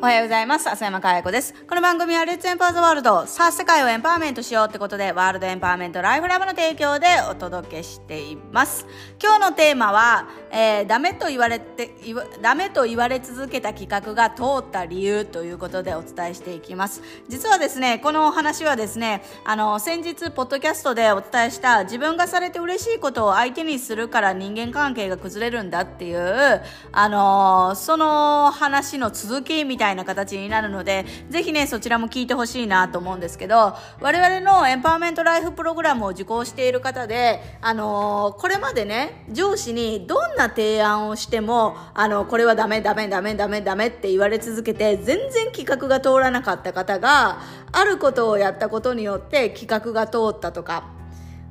おはようございます。浅山かや子です。この番組はレッツエンパワーズワールド。さあ、世界をエンパワーメントしようってことで、ワールドエンパワーメントライフラブの提供でお届けしています。今日のテーマは、えー、ダメと言われて、ダメと言われ続けた企画が通った理由ということでお伝えしていきます。実はですね、このお話はですね、あの、先日、ポッドキャストでお伝えした、自分がされて嬉しいことを相手にするから人間関係が崩れるんだっていう、あの、その話の続きみたいなたいな形になるので、ぜひね、そちらも聞いてほしいなと思うんですけど、我々のエンパワーメントライフプログラムを受講している方で、あのー、これまでね、上司にどんな提案をしても、あの、これはダメ、ダメ、ダメ、ダメ、ダメって言われ続けて、全然企画が通らなかった方が、あることをやったことによって企画が通ったとか、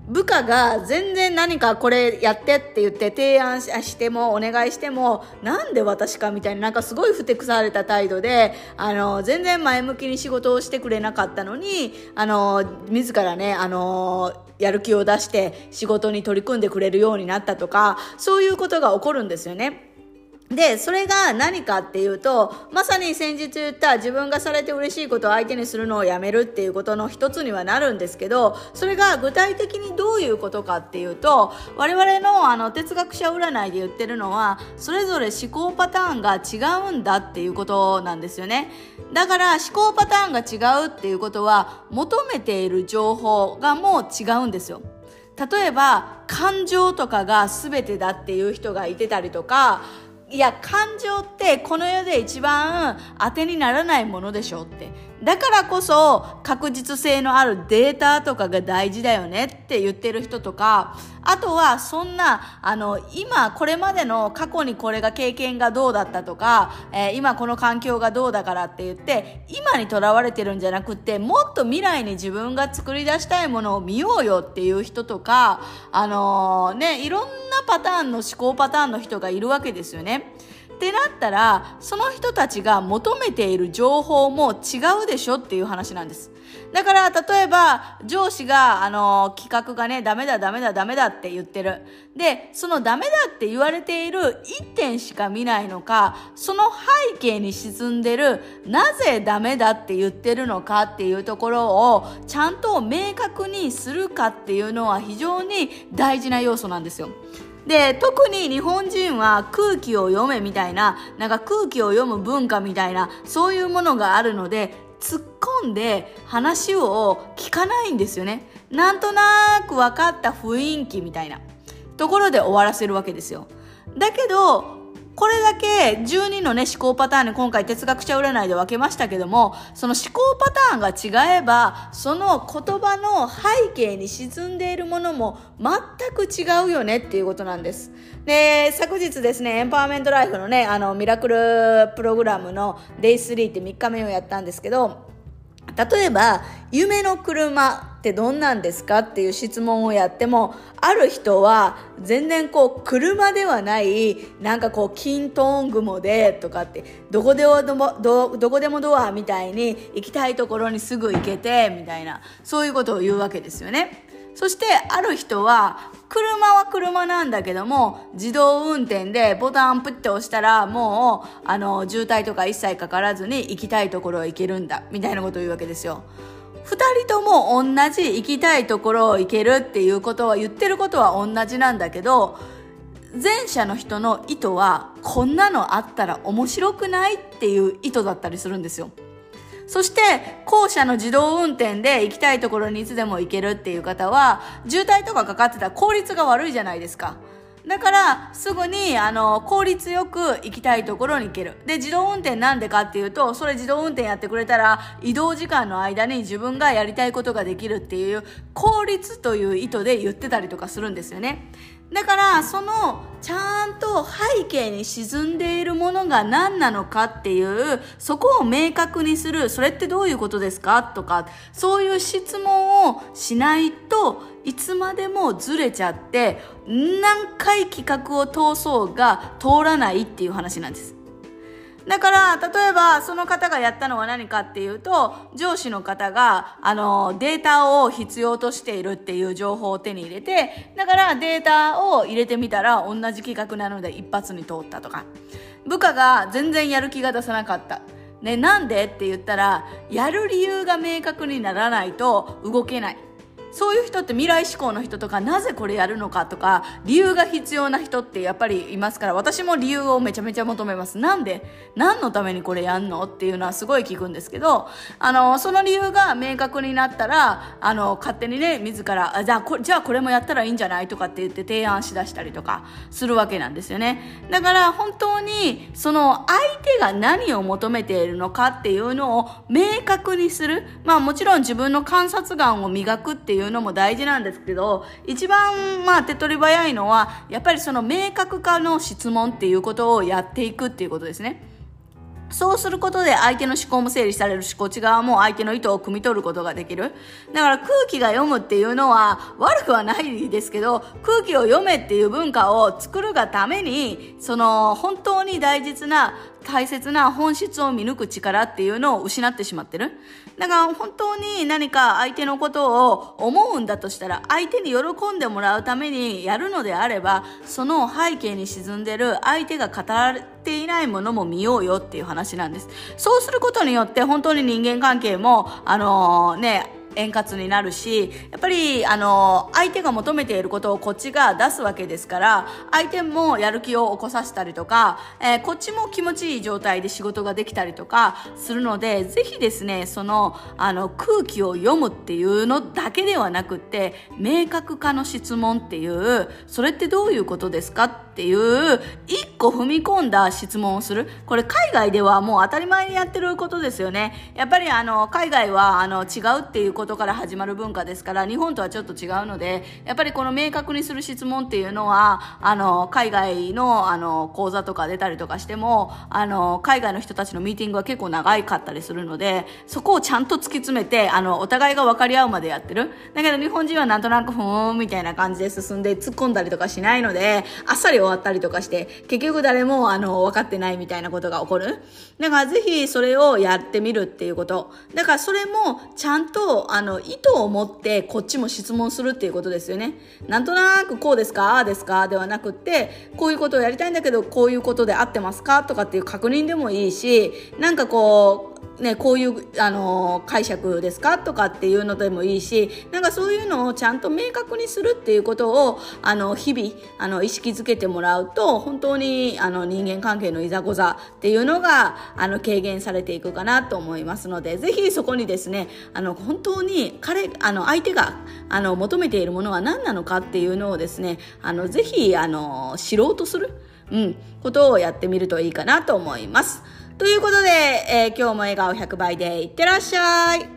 部下が全然何かこれやってって言って提案してもお願いしてもなんで私かみたいななんかすごいふてくされた態度であの全然前向きに仕事をしてくれなかったのにあの自らねあのやる気を出して仕事に取り組んでくれるようになったとかそういうことが起こるんですよね。で、それが何かっていうと、まさに先日言った自分がされて嬉しいことを相手にするのをやめるっていうことの一つにはなるんですけど、それが具体的にどういうことかっていうと、我々のあの哲学者占いで言ってるのは、それぞれ思考パターンが違うんだっていうことなんですよね。だから思考パターンが違うっていうことは、求めている情報がもう違うんですよ。例えば、感情とかが全てだっていう人がいてたりとか、いや、感情ってこの世で一番当てにならないものでしょうって。だからこそ確実性のあるデータとかが大事だよねって言ってる人とか、あとはそんな、あの、今これまでの過去にこれが経験がどうだったとか、えー、今この環境がどうだからって言って、今にとらわれてるんじゃなくて、もっと未来に自分が作り出したいものを見ようよっていう人とか、あのー、ね、いろんなパターンの思考パターンの人がいるわけですよね。ってなったらその人たちが求めている情報も違うでしょっていう話なんです。だから例えば上司があの企画がねダメだダメだダメだって言ってる。でそのダメだって言われている1点しか見ないのかその背景に沈んでるなぜダメだって言ってるのかっていうところをちゃんと明確にするかっていうのは非常に大事な要素なんですよ。で、特に日本人は空気を読めみたいな、なんか空気を読む文化みたいな、そういうものがあるので、突っ込んで話を聞かないんですよね。なんとなく分かった雰囲気みたいなところで終わらせるわけですよ。だけど、これだけ12のね思考パターンに今回哲学者占いで分けましたけども、その思考パターンが違えば、その言葉の背景に沈んでいるものも全く違うよねっていうことなんです。で、昨日ですね、エンパワーメントライフのね、あの、ミラクルプログラムの Day3 って3日目をやったんですけど、例えば、夢の車ってどんなんですかっていう質問をやっても、ある人は全然こう、車ではない、なんかこう、キントーン雲でとかって、どこでもど、どこでもドアみたいに行きたいところにすぐ行けて、みたいな、そういうことを言うわけですよね。そしてある人は車は車なんだけども自動運転でボタンプッて押したらもうあの渋滞とか一切かからずに行きたいところへ行けるんだみたいなことを言うわけですよ。二人とも同じ行きたいところを行けるっていうことは言ってることは同じなんだけど前者の人の意図はこんなのあったら面白くないっていう意図だったりするんですよ。そして、後者の自動運転で行きたいところにいつでも行けるっていう方は、渋滞とかかかってたら効率が悪いじゃないですか。だから、すぐに、あの、効率よく行きたいところに行ける。で、自動運転なんでかっていうと、それ自動運転やってくれたら、移動時間の間に自分がやりたいことができるっていう、効率という意図で言ってたりとかするんですよね。だからそのちゃんと背景に沈んでいるものが何なのかっていうそこを明確にする。それってどういうことですかとかそういう質問をしないといつまでもずれちゃって何回企画を通そうが通らないっていう話なんです。だから、例えば、その方がやったのは何かっていうと、上司の方が、あの、データを必要としているっていう情報を手に入れて、だからデータを入れてみたら、同じ企画なので一発に通ったとか、部下が全然やる気が出さなかった。ね、なんで？って言ったら、やる理由が明確にならないと動けない。そういう人って未来志向の人とかなぜこれやるのかとか理由が必要な人ってやっぱりいますから私も理由をめちゃめちゃ求めます。なんで？何のためにこれやんのっていうのはすごい聞くんですけどあのその理由が明確になったらあの勝手にね自らあじゃあこじゃあこれもやったらいいんじゃないとかって言って提案しだしたりとかするわけなんですよね。だから本当にその相手が何を求めているのかっていうのを明確にする。まあもちろん自分の観察眼を磨くっていううのも大事なんですけど一番まあ手っ取り早いのはやっぱりその明確化の質問っていうことをやっていくっていうことですね。そうすることで相手の思考も整理されるし、こっち側も相手の意図を汲み取ることができる。だから空気が読むっていうのは悪くはないですけど、空気を読めっていう文化を作るがために、その本当に大実な大切な本質を見抜く力っていうのを失ってしまってる。だから本当に何か相手のことを思うんだとしたら、相手に喜んでもらうためにやるのであれば、その背景に沈んでる相手が語られていないものも見ようよっていう話なんです。そうすることによって本当に人間関係も、あのー、ね、円滑になるしやっぱりあの相手が求めていることをこっちが出すわけですから相手もやる気を起こさせたりとか、えー、こっちも気持ちいい状態で仕事ができたりとかするのでぜひですねそのあの空気を読むっていうのだけではなくって明確化の質問っていうそれってどういうことですかっていう一個踏み込んだ質問をする。これ海外ではもう当たり前にやってることですよね。やっぱりあの海外はあの違うっていうことから始まる文化ですから日本とはちょっと違うのでやっぱりこの明確にする質問っていうのはあの海外のあの講座とか出たりとかしてもあの海外の人たちのミーティングは結構長いかったりするのでそこをちゃんと突き詰めてあのお互いが分かり合うまでやってる。だけど日本人はなんとなくふーんみたいな感じで進んで突っ込んだりとかしないのであっさりわったりとかして結局誰もあの分かってないみたいなことが起こるだからぜひそれをやってみるっていうことだからそれもちゃんとあの、意図を持ってこっちも質問するっていうことですよね。なんとなくこうですかああですかではなくって、こういうことをやりたいんだけど、こういうことで合ってますかとかっていう確認でもいいし、なんかこう、ね、こういう、あの解釈ですか？とかっていうのでもいいしなんかそういうのをちゃんと明確にするっていうことをあの日々あの意識づけてもらうと本当にあの人間関係のいざこざっていうのがあの軽減されていくかなと思いますのでぜひそこにですねあの本当に彼あの相手があの求めているものは何なのかっていうのをですねあのぜひあの知ろうとする、うん、ことをやってみるといいかなと思います。ということで、えー、今日も笑顔100倍でいってらっしゃい。